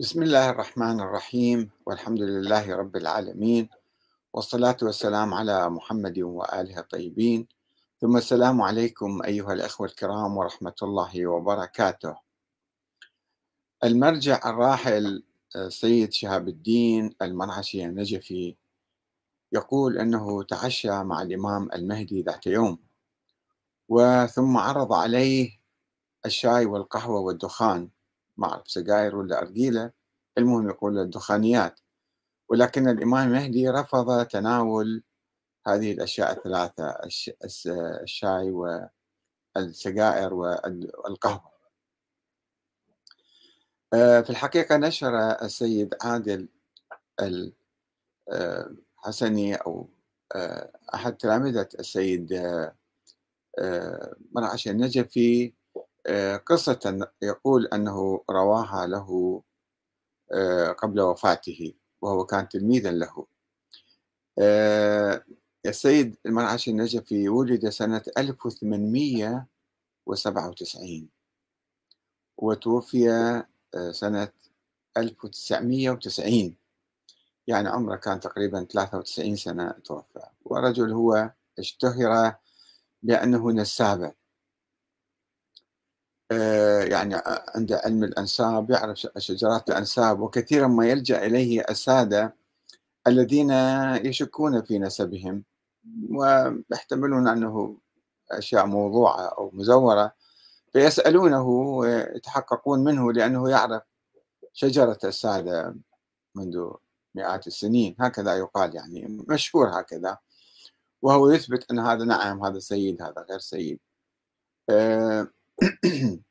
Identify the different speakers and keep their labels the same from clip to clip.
Speaker 1: بسم الله الرحمن الرحيم والحمد لله رب العالمين والصلاة والسلام على محمد وآله الطيبين. ثم السلام عليكم أيها الأخوة الكرام ورحمة الله وبركاته. المرجع الراحل سيد شهاب الدين المرعشي النجفي يقول أنه تعشى مع الإمام المهدي ذات يوم وثم عرض عليه الشاي والقهوة والدخان. ما أعرف سجاير ولا أرجيلة المهم يقول الدخانيات. ولكن الإمام المهدي رفض تناول هذه الأشياء الثلاثة الشاي والسجائر والقهوة. آه، في الحقيقة نشر السيد عادل الحسني أو آه، أحد تلامذة السيد آه، مرعش النجفي قصة يقول أنه رواها له آه، قبل وفاته وهو كان تلميذا له. آه، السيد المنعش النجفي ولد سنة 1897 وتوفي آه، سنة 1990 يعني عمره كان تقريبا 93 سنة توفى. ورجل هو اشتهر بأنه نسابة. آه، يعني عنده علم الأنساب يعرف شجرات الأنساب وكثيرا ما يلجأ إليه السادة الذين يشكون في نسبهم ويحتملون أنه أشياء موضوعة أو مزورة فيسألونه ويتحققون منه لأنه يعرف شجرة السادة منذ مئات السنين. هكذا يقال يعني مشهور هكذا. وهو يثبت أن هذا نعم هذا سيد هذا غير سيد. آه،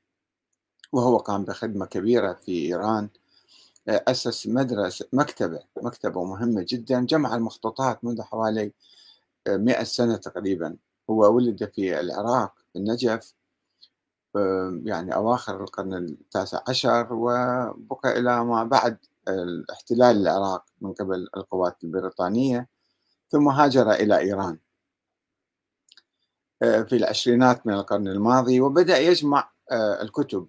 Speaker 1: وهو قام بخدمة كبيرة في إيران أسس مدرسة مكتبة مكتبة مهمة جدا جمع المخطوطات منذ حوالي مئة سنة تقريبا. هو ولد في العراق في النجف يعني أواخر القرن التاسع عشر وبقى إلى ما بعد الاحتلال العراق من قبل القوات البريطانية ثم هاجر إلى إيران. آه، في العشرينات من القرن الماضي وبدأ يجمع آه، الكتب.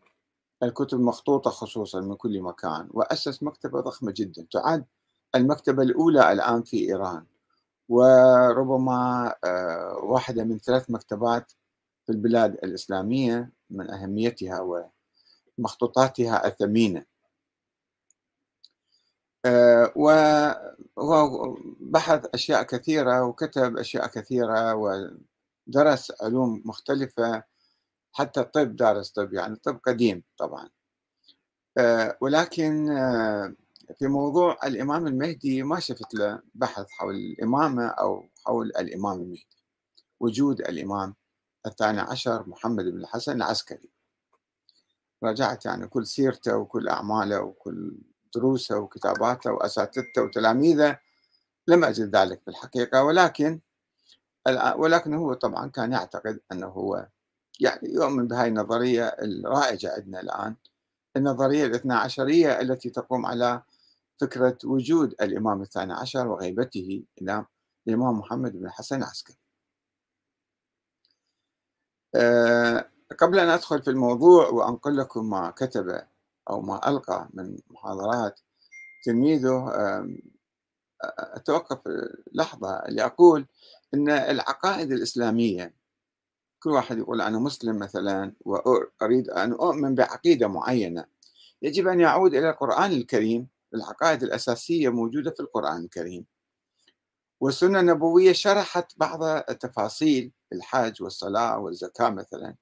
Speaker 1: الكتب مخطوطة خصوصا من كل مكان وأسس مكتبة ضخمة جدا. تعد المكتبة الأولى الآن في إيران وربما آه، واحدة من ثلاث مكتبات في البلاد الإسلامية من أهميتها ومخطوطاتها الثمينة. وهو بحث أشياء كثيرة وكتب أشياء كثيرة درس علوم مختلفة حتى الطب دارس طب يعني طب قديم طبعا. آه، ولكن آه، في موضوع الإمام المهدي ما شفت له بحث حول الإمامة أو حول الإمام المهدي. وجود الإمام الثاني عشر محمد بن الحسن العسكري. راجعت يعني كل سيرته وكل أعماله وكل دروسه وكتاباته وأساتذته وتلاميذه. لم أجد ذلك في الحقيقة ولكن ولكن هو طبعا كان يعتقد أنه هو يعني يؤمن بهاي النظرية الرائجة عندنا الآن النظرية الاثنى عشرية التي تقوم على فكرة وجود الإمام الثاني عشر وغيبته إلى الإمام محمد بن الحسن العسكري. أه قبل أن أدخل في الموضوع وأنقل لكم ما كتب أو ما ألقى من محاضرات تلميذه أتوقف لحظة لأقول أن العقائد الإسلامية كل واحد يقول أنا مسلم مثلا وأريد أن أؤمن بعقيدة معينة يجب أن يعود إلى القرآن الكريم العقائد الأساسية موجودة في القرآن الكريم. والسنة النبوية شرحت بعض التفاصيل الحج والصلاة والزكاة مثلا.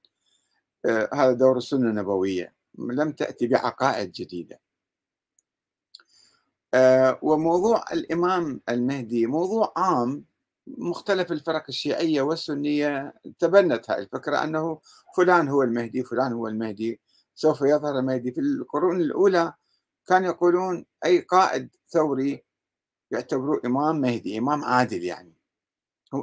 Speaker 1: آه هذا دور السنة النبوية. لم تأتي بعقائد جديدة. آه وموضوع الإمام المهدي موضوع عام. مختلف الفرق الشيعية والسنية تبنت هذه الفكرة أنه فلان هو المهدي فلان هو المهدي. سوف يظهر المهدي. في القرون الأولى كان يقولون أي قائد ثوري يعتبروه إمام مهدي إمام عادل يعني.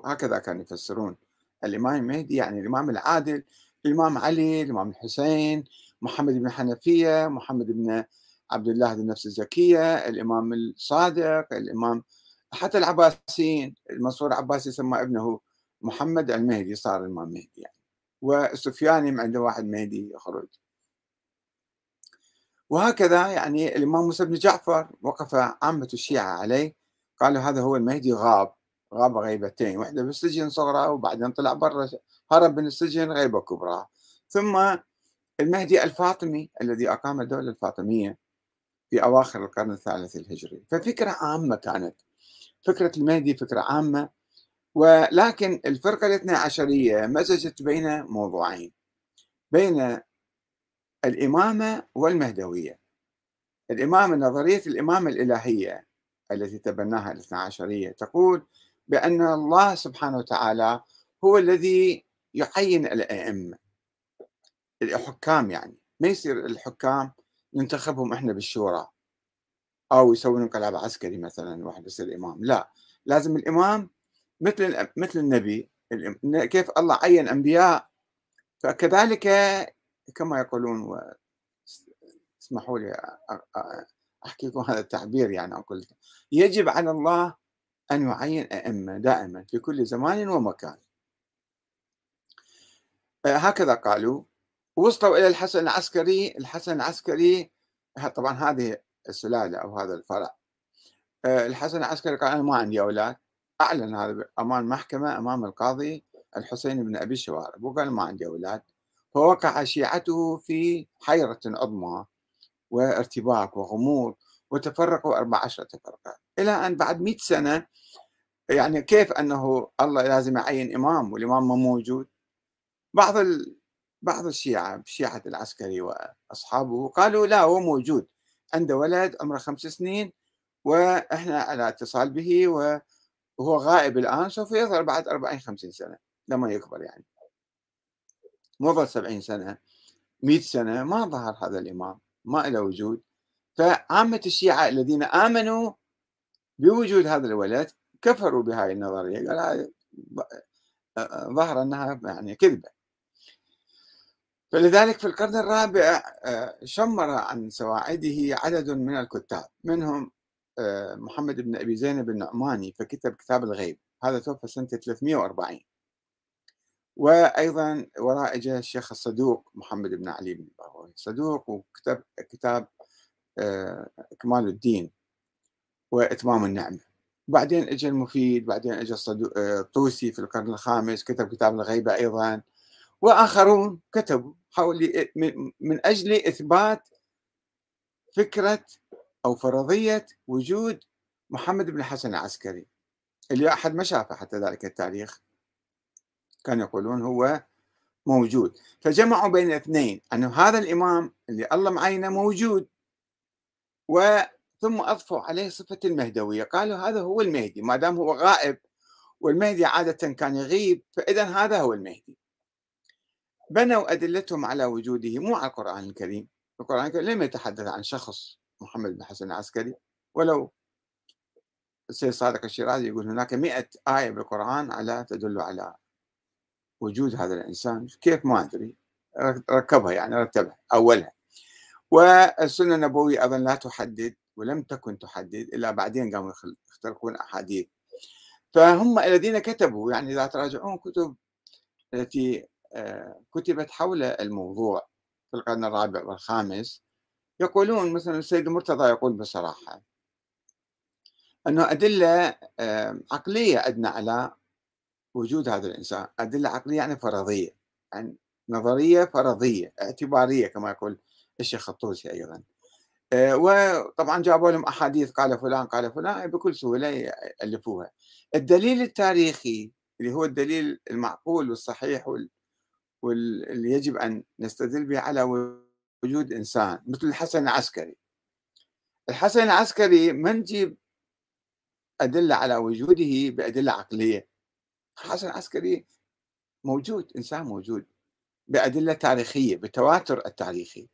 Speaker 1: هكذا كانوا يفسرون. الإمام المهدي يعني الإمام العادل الإمام علي الإمام الحسين محمد بن حنفية محمد بن عبد الله بن نفس الزكية الإمام الصادق الإمام حتى العباسيين المنصور العباسي سمى ابنه محمد المهدي صار الإمام مهدي يعني. والسفياني عنده واحد مهدي يخرج وهكذا يعني الإمام موسى بن جعفر وقف عامة الشيعة عليه قالوا هذا هو المهدي غاب غاب غيبتين واحدة بالسجن صغرى وبعدين طلع برا هرب من السجن غيبة كبرى. ثم المهدي الفاطمي الذي أقام الدولة الفاطمية في أواخر القرن الثالث الهجري. ففكرة عامة كانت فكرة المهدي فكرة عامة. ولكن الفرقة الاثنى عشرية مزجت بين موضوعين بين الإمامة والمهدوية. الإمامة نظرية الإمامة الإلهية التي تبناها الاثنى عشرية تقول بأن الله سبحانه وتعالى هو الذي يعين الأئمة الحكام يعني. ما يصير الحكام ننتخبهم إحنا بالشورى؟ أو يسوون انقلاب عسكري مثلا واحد يصير إمام. لا لازم الإمام مثل مثل النبي. كيف الله عين أنبياء. فكذلك كما يقولون اسمحوا لي أحكي لكم هذا التعبير يعني أقول يجب على الله أن يعين أئمة دائما في كل زمان ومكان. هكذا قالوا. وصلوا إلى الحسن العسكري. الحسن العسكري طبعا هذه السلاله أو هذا الفرع. الحسن العسكري قال أنا ما عندي أولاد. أعلن هذا أمام محكمه أمام القاضي الحسين بن أبي الشوارب وقال ما عندي أولاد. فوقع شيعته في حيرة عظمى وارتباك وغموض وتفرقوا 14 فرقه إلى أن بعد 100 سنة يعني كيف أنه الله لازم يعين إمام والإمام ما موجود؟ بعض ال... بعض الشيعة شيعة العسكري وأصحابه قالوا لا هو موجود. عنده ولد عمره خمس سنين وإحنا على اتصال به وهو غائب الآن سوف يظهر بعد 40 50 سنة لما يكبر يعني. ظل 70 سنة 100 سنة ما ظهر هذا الإمام ما له وجود. فعامة الشيعة الذين آمنوا بوجود هذا الولد كفروا بهاي النظرية قال ظهر أنها يعني كذبة. فلذلك في القرن الرابع آه، شمر عن سواعده عدد من الكتاب منهم آه، محمد بن أبي زينب النعماني فكتب كتاب الغيب هذا توفى سنة 340 وأيضا وراء جاء الشيخ الصدوق محمد بن علي بن باوي صدوق وكتب كتاب آه، إكمال الدين وإتمام النعمة. بعدين اجى المفيد بعدين اجى الطوسي في القرن الخامس كتب كتاب الغيبة أيضا. وآخرون كتبوا حول من أجل إثبات فكرة أو فرضية وجود محمد بن الحسن العسكري اللي أحد ما شافه حتى ذلك التاريخ. كانوا يقولون هو موجود. فجمعوا بين الاثنين أنه هذا الإمام اللي الله معينة موجود. وثم أضفوا عليه صفة المهدوية قالوا هذا هو المهدي ما دام هو غائب والمهدي عادة كان يغيب فإذا هذا هو المهدي. بنوا أدلتهم على وجوده مو على القرآن الكريم. القرآن الكريم لم يتحدث عن شخص محمد بن حسن العسكري ولو السيد صادق الشيرازي يقول هناك مئة آية بالقرآن على تدل على وجود هذا الإنسان. كيف؟ ما أدري. ركبها يعني رتبها أولها. والسنة النبوية أيضا لا تحدد ولم تكن تحدد إلا بعدين قاموا يخترقون أحاديث. فهم الذين كتبوا يعني إذا تراجعون كتب التي كتبت حول الموضوع في القرن الرابع والخامس. يقولون مثلا السيد المرتضى يقول بصراحة أنه أدلة عقلية عندنا على وجود هذا الإنسان. أدلة عقلية يعني فرضية يعني نظرية فرضية اعتبارية كما يقول الشيخ الطوسي أيضا. آه، وطبعا جابوا لهم أحاديث قال فلان قال فلان بكل سهولة يألفوها. الدليل التاريخي اللي هو الدليل المعقول والصحيح وال واللي يجب أن نستدل به على وجود إنسان مثل الحسن العسكري. الحسن العسكري ما نجيب أدلة على وجوده بأدلة عقلية. الحسن العسكري موجود إنسان موجود بأدلة تاريخية بالتواتر التاريخي.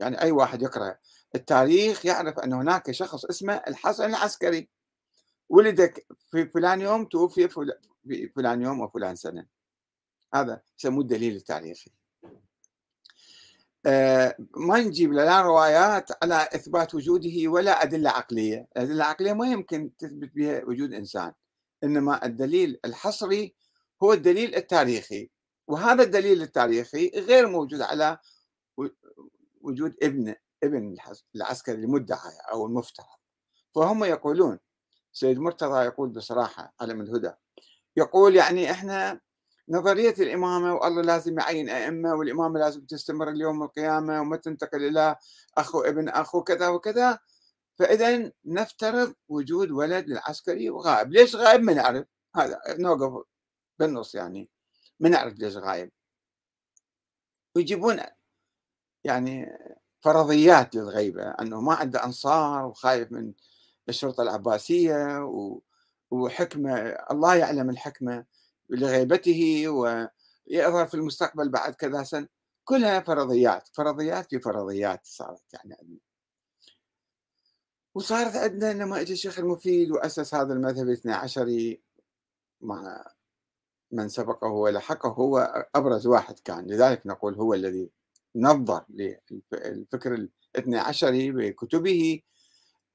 Speaker 1: يعني أي واحد يقرأ التاريخ يعرف أن هناك شخص اسمه الحسن العسكري. ولد في فلان يوم توفي في فلان يوم وفلان سنة. هذا يسموه الدليل التاريخي. آه، ما نجيب لا روايات على إثبات وجوده ولا أدلة عقلية، الأدلة العقلية ما يمكن تثبت بها وجود إنسان، إنما الدليل الحصري هو الدليل التاريخي، وهذا الدليل التاريخي غير موجود على وجود ابنه، ابن العسكري المدعى أو المفترض. فهم يقولون سيد مرتضى يقول بصراحة على من الهدى يقول يعني إحنا نظرية الإمامة والله لازم يعين أئمة والإمامة لازم تستمر اليوم القيامة وما تنتقل إلى أخو ابن أخو كذا وكذا. فإذا نفترض وجود ولد للعسكري وغائب ليش غائب؟ ما نعرف. هذا نوقف بالنص يعني. ما نعرف ليش غائب. ويجيبون يعني فرضيات للغيبة أنه ما عنده أنصار وخايف من الشرطة العباسية وحكمة الله يعلم الحكمة. لغيبته ويظهر في المستقبل بعد كذا سنة كلها فرضيات فرضيات في فرضيات صارت يعني عندنا. وصارت عندنا لما اجى الشيخ المفيد وأسس هذا المذهب الاثنى عشري. مع من سبقه ولحقه هو أبرز واحد كان. لذلك نقول هو الذي نظر للفكر الاثنى عشري بكتبه.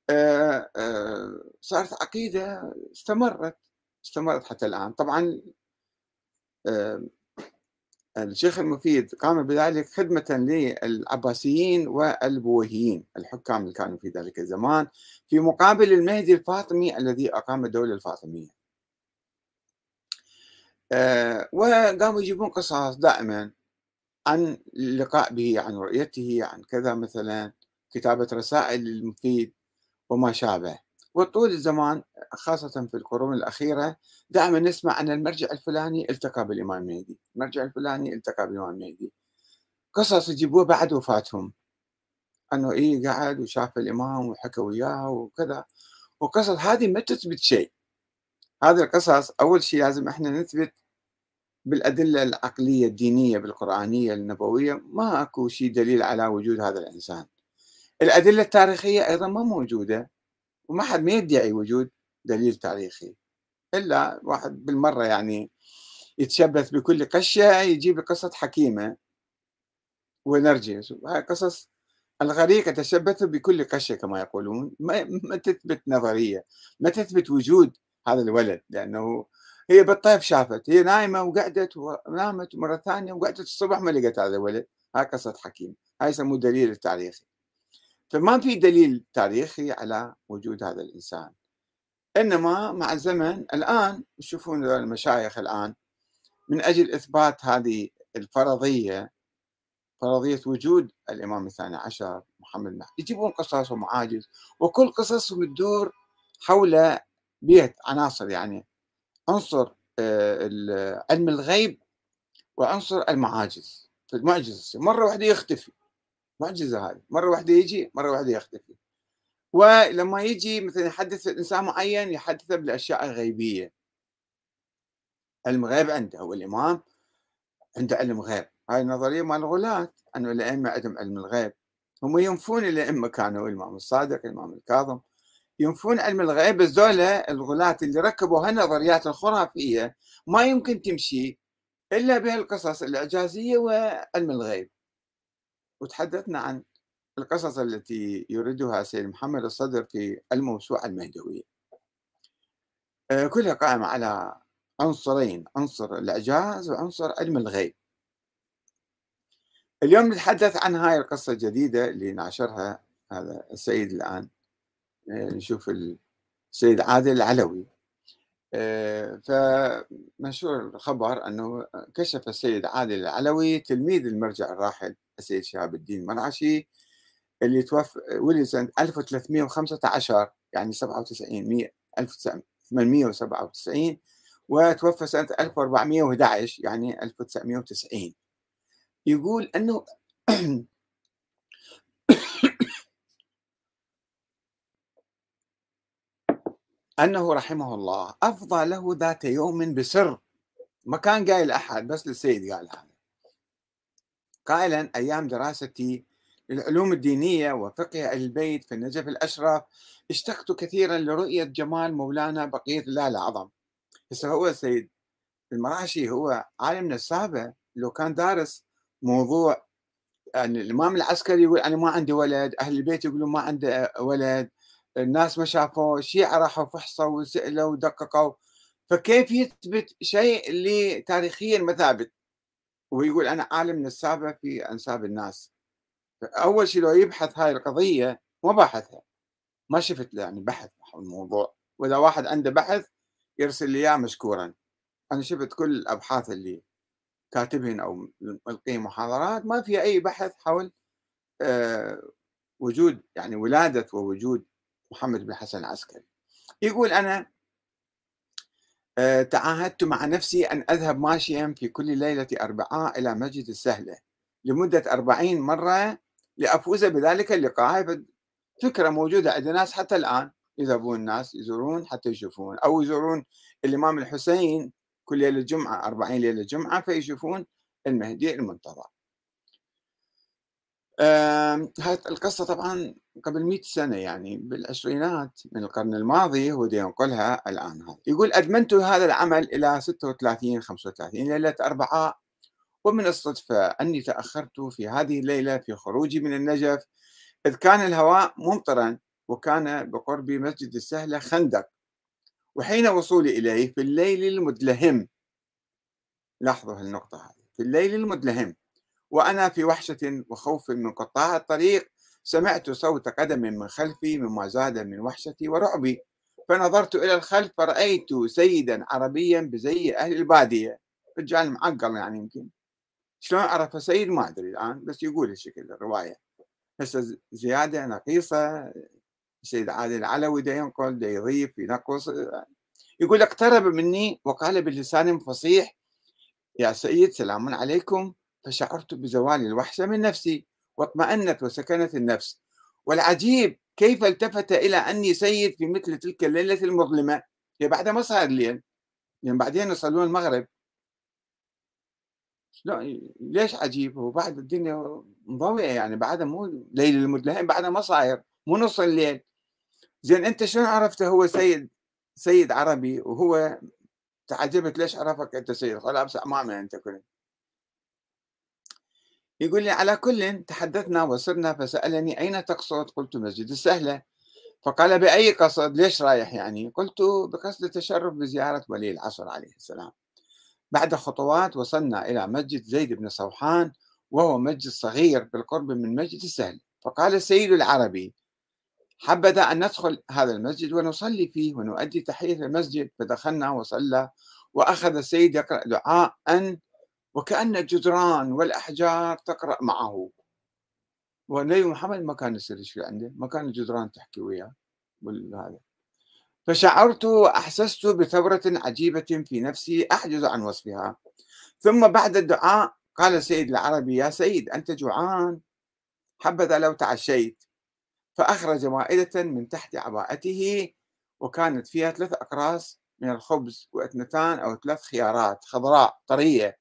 Speaker 1: آه، آه، صارت عقيدة استمرت استمرت حتى الآن. طبعا الشيخ المفيد قام بذلك خدمة للعباسيين والبويهيين الحكام اللي كانوا في ذلك الزمان في مقابل المهدي الفاطمي الذي أقام الدولة الفاطمية. وقاموا يجيبون قصص دائما عن اللقاء به عن رؤيته عن كذا مثلا كتابة رسائل للمفيد وما شابه. وطول الزمان خاصة في القرون الأخيرة دائما نسمع أن المرجع الفلاني التقى بالإمام المهدي المرجع الفلاني التقى بالإمام المهدي قصص يجيبوها بعد وفاتهم. أنه إيه قعد وشاف الإمام وحكى وياه وكذا. وقصص هذه ما تثبت شيء. هذه القصص أول شيء لازم إحنا نثبت بالأدلة العقلية الدينية بالقرآنية النبوية. ما أكو شيء دليل على وجود هذا الإنسان. الأدلة التاريخية أيضا ما موجودة. وما حد ما يدعي وجود دليل تاريخي. إلا واحد بالمرة يعني يتشبث بكل قشة يجيب قصة حكيمة. ونرجس هاي قصص الغريق يتشبث بكل قشة كما يقولون. ما, ما تثبت نظرية ما تثبت وجود هذا الولد لأنه هي بالطيف شافت. هي نايمة وقعدت ونامت مرة ثانية وقعدت الصبح ما لقت هذا الولد. هاي قصة حكيم هاي يسموه دليل التاريخي فما في دليل تاريخي على وجود هذا الإنسان. إنما مع الزمن الآن تشوفون المشايخ الآن من أجل إثبات هذه الفرضية فرضية وجود الإمام الثاني عشر محمد المهدي يجيبون قصص ومعاجز وكل قصصهم تدور حول بيت عناصر يعني عنصر آه، علم الغيب وعنصر المعاجز. فالمعجزة مرة واحدة يختفي. معجزة هذه مرة واحدة يجي مرة واحدة يختفي. ولما يجي مثلا يحدث إنسان معين يحدثه بالأشياء الغيبية. علم غيب عنده هو الإمام عنده علم غيب. هاي النظرية مال الغلاة أنه الأئمة عندهم علم الغيب. هم ينفون الأئمة كانوا الإمام الصادق الإمام الكاظم ينفون علم الغيب. بس ذولا الغلاة اللي ركبوا هالنظريات الخرافية ما يمكن تمشي إلا بهالقصص الإعجازية وعلم الغيب. وتحدثنا عن القصص التي يريدها سيد محمد الصدر في الموسوعة المهدوية. آه، كلها قائمة على عنصرين عنصر الإعجاز وعنصر علم الغيب. اليوم نتحدث عن هاي القصة الجديدة اللي ناشرها هذا السيد الآن. آه، نشوف السيد عادل العلوي. فمنشور الخبر أنه كشف السيد عادل العلوي تلميذ المرجع الراحل السيد شهاب الدين مرعشي اللي توفى ولد سنة 1315 يعني 97 1897 وتوفى سنة 1411 يعني 1990 يقول أنه أنه رحمه الله أفضى له ذات يوم بسر. ما كان قايل أحد بس للسيد قال هذا. قائلا أيام دراستي للعلوم الدينية وفقه البيت في النجف الأشرف اشتقت كثيرا لرؤية جمال مولانا بقية الله الأعظم. هسه هو السيد المراشي هو عالم نسابة لو كان دارس موضوع يعني الإمام العسكري يقول أنا ما عندي ولد أهل البيت يقولون ما عنده ولد. الناس ما شافوا الشيعة راحوا فحصوا وسألوا ودققوا. فكيف يثبت شيء اللي تاريخيا ما ثابت؟ ويقول أنا عالم نسابة في أنساب الناس. أول شيء لو يبحث هاي القضية ما باحثها. ما شفت يعني بحث حول الموضوع. وإذا واحد عنده بحث يرسل لي إياه مشكورا. أنا شفت كل الأبحاث اللي كاتبهن أو ملقيه محاضرات ما في أي بحث حول آه، وجود يعني ولادة ووجود محمد بن حسن العسكري. يقول أنا آه، تعاهدت مع نفسي أن أذهب ماشيا في كل ليلة أربعاء إلى مسجد السهلة لمدة أربعين مرة لأفوز بذلك اللقاء. فكرة موجودة عند الناس حتى الآن. يذهبون الناس يزورون حتى يشوفون. أو يزورون الإمام الحسين كل ليلة جمعة أربعين ليلة جمعة فيشوفون المهدي المنتظر. هاي القصة طبعا قبل مئة سنة يعني بالعشرينات من القرن الماضي هو ينقلها الآن هذا يقول أدمنت هذا العمل إلى 36 35 ليلة أربعاء. ومن الصدفة أني تأخرت في هذه الليلة في خروجي من النجف إذ كان الهواء ممطرا وكان بقرب مسجد السهلة خندق. وحين وصولي إليه في الليل المدلهم. لاحظوا هالنقطة هذه في الليل المدلهم. وأنا في وحشة وخوف من قطاع الطريق سمعت صوت قدم من خلفي مما زاد من وحشتي ورعبي فنظرت إلى الخلف فرأيت سيدا عربيا بزي أهل البادية. رجال معقل يعني يمكن. شلون عرف سيد؟ ما أدري الآن بس يقول الشكل الرواية. هسه زيادة نقيصة السيد عادل العلوي دا ينقل دا يضيف ينقص يقول اقترب مني وقال بلسان فصيح يا سيد سلام عليكم فشعرت بزوال الوحشة من نفسي. واطمأنت وسكنت النفس. والعجيب كيف التفت إلى أني سيد في مثل تلك الليلة المظلمة؟ هي بعد ما صار الليل يعني بعدين يصلون المغرب. ليش عجيب؟ هو بعد الدنيا مضوئة يعني بعدها مو ليل المدلهم بعدها ما صاير مو نص الليل. زين أنت شلون عرفته هو سيد سيد عربي؟ وهو تعجبت ليش عرفك أنت سيد؟ خلاص امامي انت كنت يقول لي على كل تحدثنا وصرنا فسألني أين تقصد؟ قلت مسجد السهلة. فقال بأي قصد؟ ليش رايح يعني؟ قلت بقصد التشرف بزيارة ولي العصر عليه السلام. بعد خطوات وصلنا إلى مسجد زيد بن صوحان وهو مسجد صغير بالقرب من مسجد السهل. فقال السيد العربي حبذا أن ندخل هذا المسجد ونصلي فيه ونؤدي تحية المسجد. فدخلنا وصلى وأخذ السيد يقرأ دعاء أن وكأن الجدران والأحجار تقرأ معه. والنبي محمد ما كان يصير شيء عنده ما كان الجدران تحكي وياه هذا فشعرت وأحسست بثورة عجيبة في نفسي أحجز عن وصفها. ثم بعد الدعاء قال السيد العربي يا سيد أنت جوعان. حبذا لو تعشيت. فأخرج مائدة من تحت عباءته وكانت فيها ثلاث أقراص من الخبز واثنتان أو ثلاث خيارات خضراء طرية.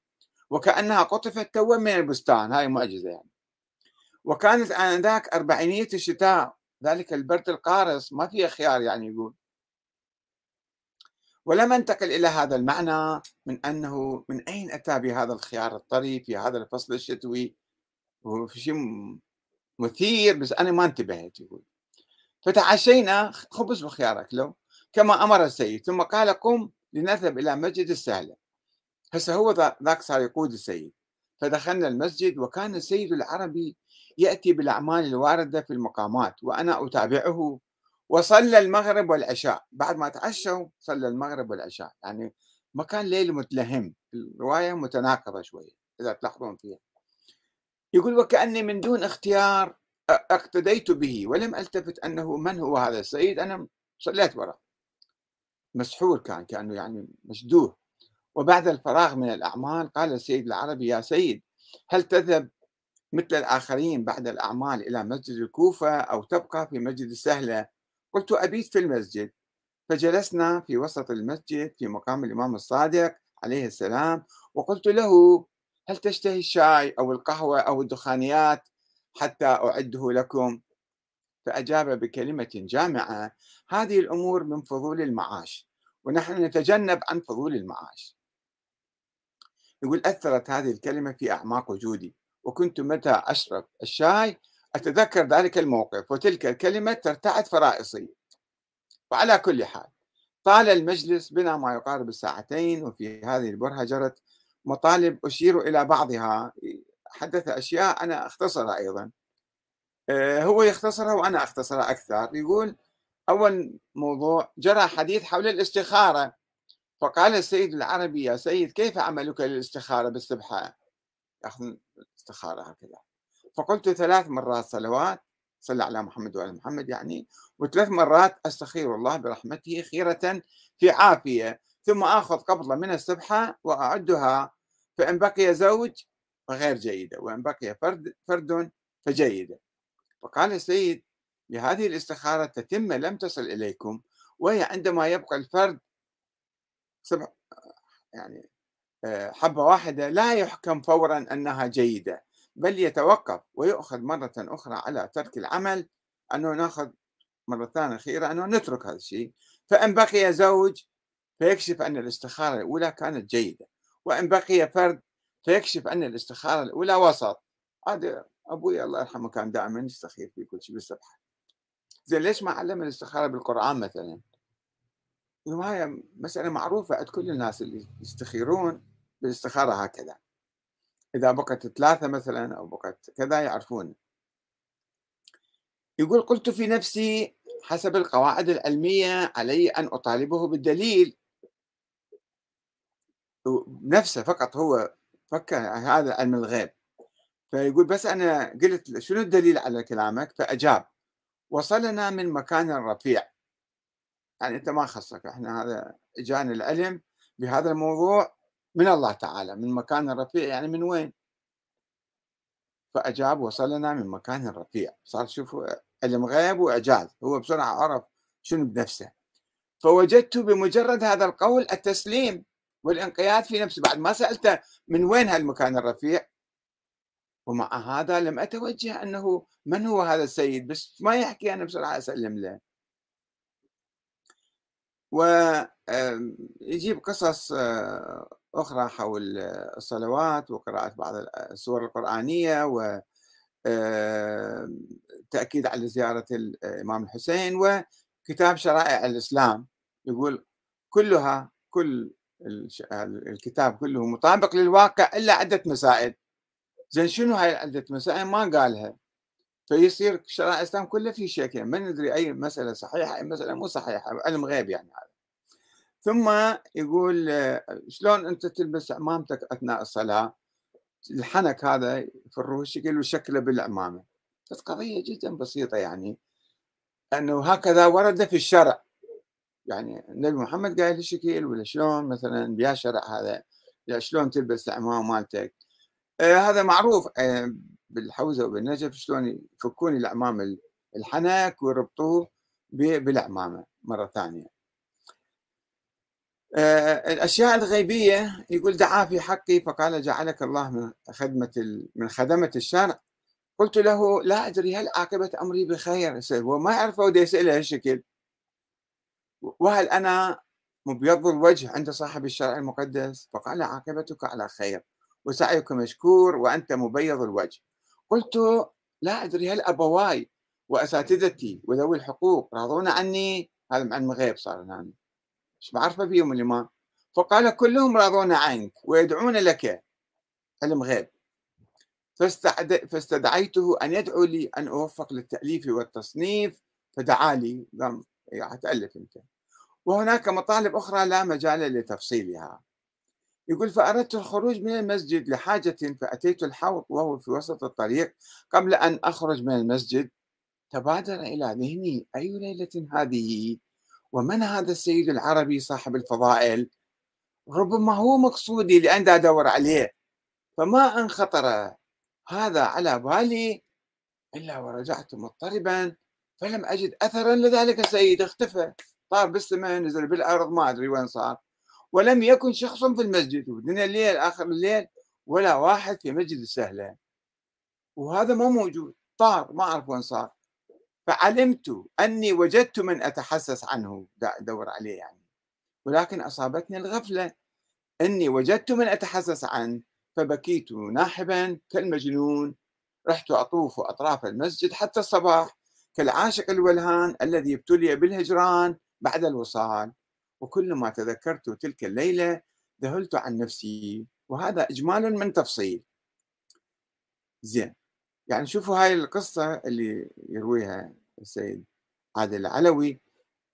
Speaker 1: وكأنها قطفت توا من البستان. هاي معجزة يعني. وكانت آنذاك أربعينية الشتاء ذلك البرد القارس ما فيه خيار يعني يقول. ولم أنتقل إلى هذا المعنى من أنه من أين أتى بهذا الخيار الطري في هذا الفصل الشتوي؟ وفي شيء مثير بس أنا ما انتبهت يقول. فتعشينا خبز وخيار أكله كما أمر السيد ثم قال قم لنذهب إلى مسجد السهلة. هسه هو ذاك صار يقود السيد. فدخلنا المسجد وكان السيد العربي يأتي بالأعمال الواردة في المقامات وأنا أتابعه. وصلى المغرب والعشاء. بعد ما تعشوا صلى المغرب والعشاء. يعني ما كان ليل متلهم. الرواية متناقضة شوية إذا تلاحظون فيها. يقول وكأني من دون اختيار اقتديت به ولم ألتفت أنه من هو هذا السيد. أنا صليت وراه مسحور كان كأنه يعني مشدوه وبعد الفراغ من الأعمال قال السيد العربي يا سيد هل تذهب مثل الآخرين بعد الأعمال إلى مسجد الكوفة أو تبقى في مسجد السهلة؟ قلت أبيت في المسجد. فجلسنا في وسط المسجد في مقام الإمام الصادق عليه السلام وقلت له هل تشتهي الشاي أو القهوة أو الدخانيات حتى أعده لكم؟ فأجاب بكلمة جامعة هذه الأمور من فضول المعاش ونحن نتجنب عن فضول المعاش. يقول أثرت هذه الكلمة في أعماق وجودي وكنت متى أشرب الشاي؟ أتذكر ذلك الموقف وتلك الكلمة ترتعد فرائصي. وعلى كل حال طال المجلس بنا ما يقارب الساعتين وفي هذه البرهة جرت مطالب أشير إلى بعضها. حدث أشياء أنا أختصرها أيضا. آه، هو يختصرها وأنا أختصرها أكثر. يقول أول موضوع جرى حديث حول الاستخارة. فقال السيد العربي يا سيد كيف عملك للاستخارة بالسبحة؟ يأخذ الاستخارة هكذا. فقلت ثلاث مرات صلوات صلى على محمد وعلى محمد يعني وثلاث مرات أستخير الله برحمته خيرة في عافية ثم آخذ قبضة من السبحة وأعدها فإن بقي زوج فغير جيدة وإن بقي فرد, فرد فجيدة. فقال السيد لهذه الاستخارة تتم لم تصل إليكم وهي عندما يبقى الفرد سبع يعني آه، حبة واحدة لا يحكم فورا أنها جيدة بل يتوقف ويؤخذ مرة أخرى على ترك العمل أنه نأخذ مرة ثانية أخيرة أنه نترك هذا الشيء. فإن بقي زوج فيكشف أن الاستخارة الأولى كانت جيدة وإن بقي فرد فيكشف أن الاستخارة الأولى وسط. هذا أبوي الله يرحمه كان دائما يستخير في كل شيء بالسبحة. زين ليش ما علم الاستخارة بالقرآن مثلا؟ وهي مسألة معروفة عند كل الناس اللي يستخيرون بالاستخارة هكذا. إذا بقت ثلاثة مثلا أو بقت كذا يعرفون. يقول قلت في نفسي حسب القواعد العلمية علي أن أطالبه بالدليل. نفسه فقط هو فكر هذا علم الغيب. فيقول بس أنا قلت شنو الدليل على كلامك؟ فأجاب وصلنا من مكان رفيع. يعني أنت ما خصك إحنا هذا جانا العلم بهذا الموضوع من الله تعالى من مكان رفيع. يعني من وين؟ فأجاب وصلنا من مكان رفيع. صار شوفوا علم غيب وإعجاز. هو بسرعة عرف شنو بنفسه. فوجدت بمجرد هذا القول التسليم والانقياد في نفسه. بعد ما سألته من وين هالمكان الرفيع ومع هذا لم أتوجه أنه من هو هذا السيد. بس ما يحكي أنا بسرعة أسلم له. ويجيب قصص آه، أخرى حول الصلوات وقراءة بعض السور القرآنية و على زيارة الإمام الحسين وكتاب شرائع الإسلام. يقول كلها كل الكتاب كله مطابق للواقع إلا عدة مسائل زين شنو هاي عدة مسائل ما قالها. فيصير شرائع الإسلام كله في شك ما ندري أي مسألة صحيحة أي مسألة مو صحيحة علم غيب يعني هذا ثم يقول شلون أنت تلبس عمامتك أثناء الصلاة؟ الحنك هذا في الروس يقول؟ شكله بالعمامة. قضية جدا بسيطة يعني أنه هكذا ورد في الشرع. يعني النبي محمد قال الشكل ولا شلون مثلا بيا شرع هذا؟ شلون تلبس العمامة مالتك؟ آه هذا معروف آه بالحوزة وبالنجف شلون يفكون العمام الحنك ويربطوه بالعمامة مرة ثانية. آه، الأشياء الغيبية يقول دعا في حقي فقال جعلك الله من خدمة من خدمة الشرع قلت له لا أدري هل عاقبة أمري بخير؟ هو ما يعرف ودي يسأله هالشكل. وهل أنا مبيض الوجه عند صاحب الشرع المقدس؟ فقال عاقبتك على خير وسعيك مشكور وأنت مبيض الوجه. قلت لا أدري هل أبواي وأساتذتي وذوي الحقوق راضون عني؟ هذا عن غيب صار هنا. مش بعرفه فيهم اللي ما. فقال كلهم راضون عنك ويدعون لك. علم غيب فاستدعيته أن يدعو لي أن أوفق للتأليف والتصنيف فدعا لي. قام تألف أنت. وهناك مطالب أخرى لا مجال لتفصيلها. يقول فأردت الخروج من المسجد لحاجة فأتيت الحوض وهو في وسط الطريق قبل أن أخرج من المسجد. تبادر إلى ذهني أي ليلة هذه؟ ومن هذا السيد العربي صاحب الفضائل؟ ربما هو مقصودي لأن أدور عليه. فما أن خطر هذا على بالي إلا ورجعت مضطربا فلم أجد أثرا لذلك السيد اختفى. طار بالسماء نزل بالأرض ما أدري وين صار. ولم يكن شخص في المسجد. ودنا الليل آخر الليل ولا واحد في مسجد السهلة وهذا ما موجود. طار ما أعرف وين صار. فعلمت أني وجدت من أتحسس عنه دور عليه يعني. ولكن أصابتني الغفلة. أني وجدت من أتحسس عنه فبكيت ناحبا كالمجنون. رحت أطوف أطراف المسجد حتى الصباح كالعاشق الولهان الذي ابتلي بالهجران بعد الوصال. وكلما تذكرت تلك الليلة ذهلت عن نفسي وهذا إجمال من تفصيل. زين يعني شوفوا هاي القصة اللي يرويها السيد عادل العلوي.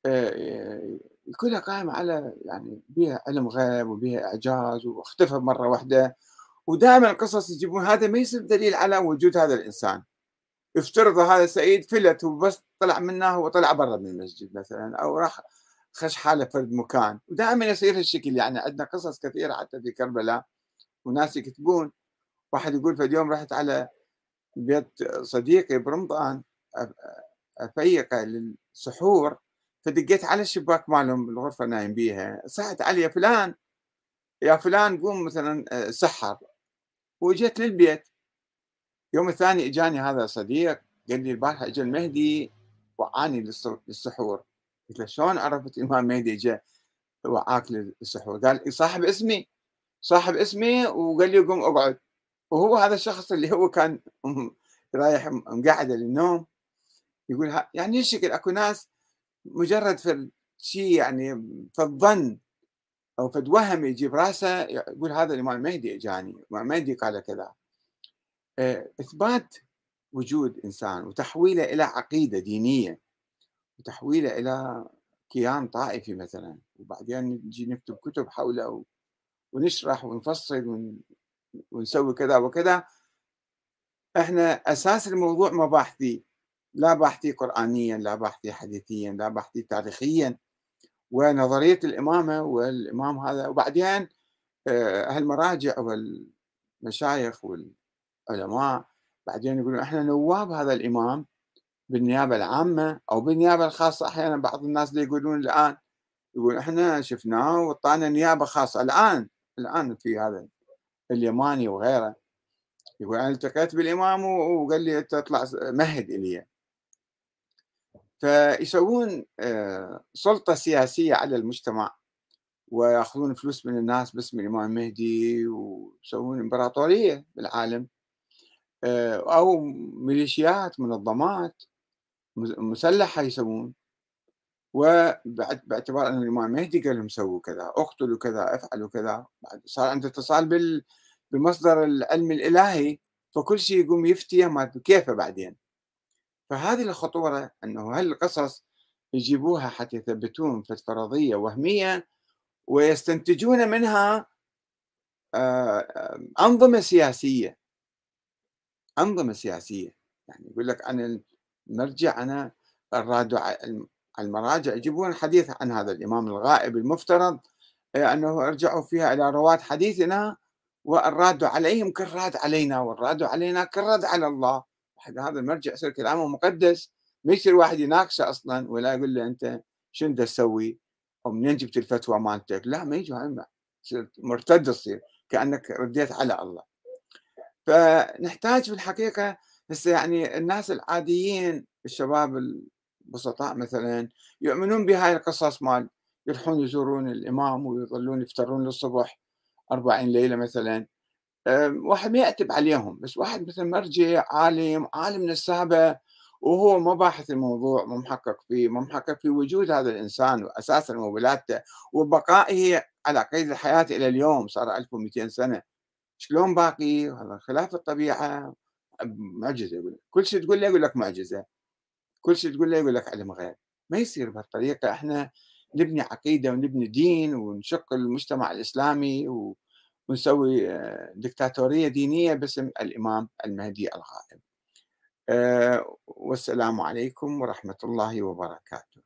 Speaker 1: آه، كلها قائمة على يعني بها علم غيب وبها إعجاز واختفى مرة واحدة. ودائما القصص يجيبون هذا ما يصير دليل على وجود هذا الإنسان. يفترض هذا سعيد فلت وبس طلع منه وطلع برا من المسجد مثلا أو راح خش حالة فرد مكان. ودائما يصير هالشكل يعني عندنا قصص كثيرة حتى في كربلاء وناس يكتبون واحد يقول في اليوم رحت على بيت صديقي برمضان أفيق للسحور فدقيت على الشباك مالهم بالغرفة نايم بيها. صحت علي يا فلان يا فلان قوم مثلا سحر. وجيت للبيت. يوم الثاني إجاني هذا صديق قال لي البارحة اجى المهدي وعاني للسحور. قلت له شلون عرفت الامام المهدي اجى وعاك للسحور قال صاحب اسمي صاحب اسمي وقال لي قوم أقعد. وهو هذا الشخص اللي هو كان رايح مقعده للنوم يقول يعني الشكل أكو ناس مجرد في شيء يعني في الظن أو في وهم يجيب راسه يقول هذا الامام المهدي اجاني الامام المهدي قال كذا. آه، إثبات وجود إنسان وتحويله إلى عقيدة دينية وتحويله إلى كيان طائفي مثلا وبعدين نجي نكتب كتب حوله ونشرح ونفصل ونسوي كذا وكذا. إحنا أساس الموضوع مباحثي لا باحثي قرآنيا لا باحثي حديثيا لا باحثي تاريخيا ونظرية الإمامة والإمام هذا. وبعدين آه، هالمراجع والمشايخ والعلماء بعدين يقولون إحنا نواب هذا الإمام بالنيابة العامة أو بالنيابة الخاصة. أحيانا بعض الناس اللي يقولون الآن يقول إحنا شفناه وطعنا نيابة خاصة. الآن الآن في هذا اليماني وغيره يقول أنا التقيت بالإمام وقال لي أنت اطلع مهد إلي. فيسوون آه، سلطة سياسية على المجتمع ويأخذون فلوس من الناس باسم الإمام المهدي ويسوون إمبراطورية بالعالم آه، أو ميليشيات منظمات. مسلحة يسوون وباعتبار أن الإمام المهدي قال لهم سووا كذا اقتلوا كذا افعلوا كذا. صار عنده اتصال بال بمصدر العلم الإلهي فكل شيء يقوم يفتي ما كيفه بعدين. فهذه الخطورة أنه هالقصص يجيبوها حتى يثبتون فرضية وهمية ويستنتجون منها آه، أنظمة سياسية. أنظمة سياسية. يعني يقول لك أنا المرجع أنا الراد المراجع يجيبون حديث عن هذا الإمام الغائب المفترض آه، أنه ارجعوا فيها إلى رواة حديثنا والراد عليهم كالراد علينا والراد علينا كالرد على الله. هذا المرجع يصير كلامه مقدس ما يصير واحد يناقشه أصلا ولا يقول له أنت شنو تسوي؟ أو منين جبت الفتوى مالتك؟ لا ما يجي مرتد تصير كأنك رديت على الله. فنحتاج في الحقيقة هسه يعني الناس العاديين الشباب البسطاء مثلا يؤمنون بهاي القصص مال يروحون يزورون الإمام ويظلون يفترون للصبح 40 ليلة مثلا. واحد ما يعتب عليهم بس واحد مثل مرجع عالم عالم نسابة وهو ما باحث الموضوع ما محقق فيه ما محقق في وجود هذا الإنسان وأساسا وولادته وبقائه على قيد الحياة إلى اليوم صار 1200 سنة. شلون باقي؟ هذا خلاف الطبيعة. معجزة يقول كل شيء تقول له يقول لك معجزة. كل شيء تقول له يقول لك علم غيب ما يصير بهالطريقة. إحنا نبني عقيدة ونبني دين ونشق المجتمع الإسلامي و ونسوي آه، دكتاتورية دينية باسم الإمام المهدي الغائب. آه، والسلام عليكم ورحمة الله وبركاته.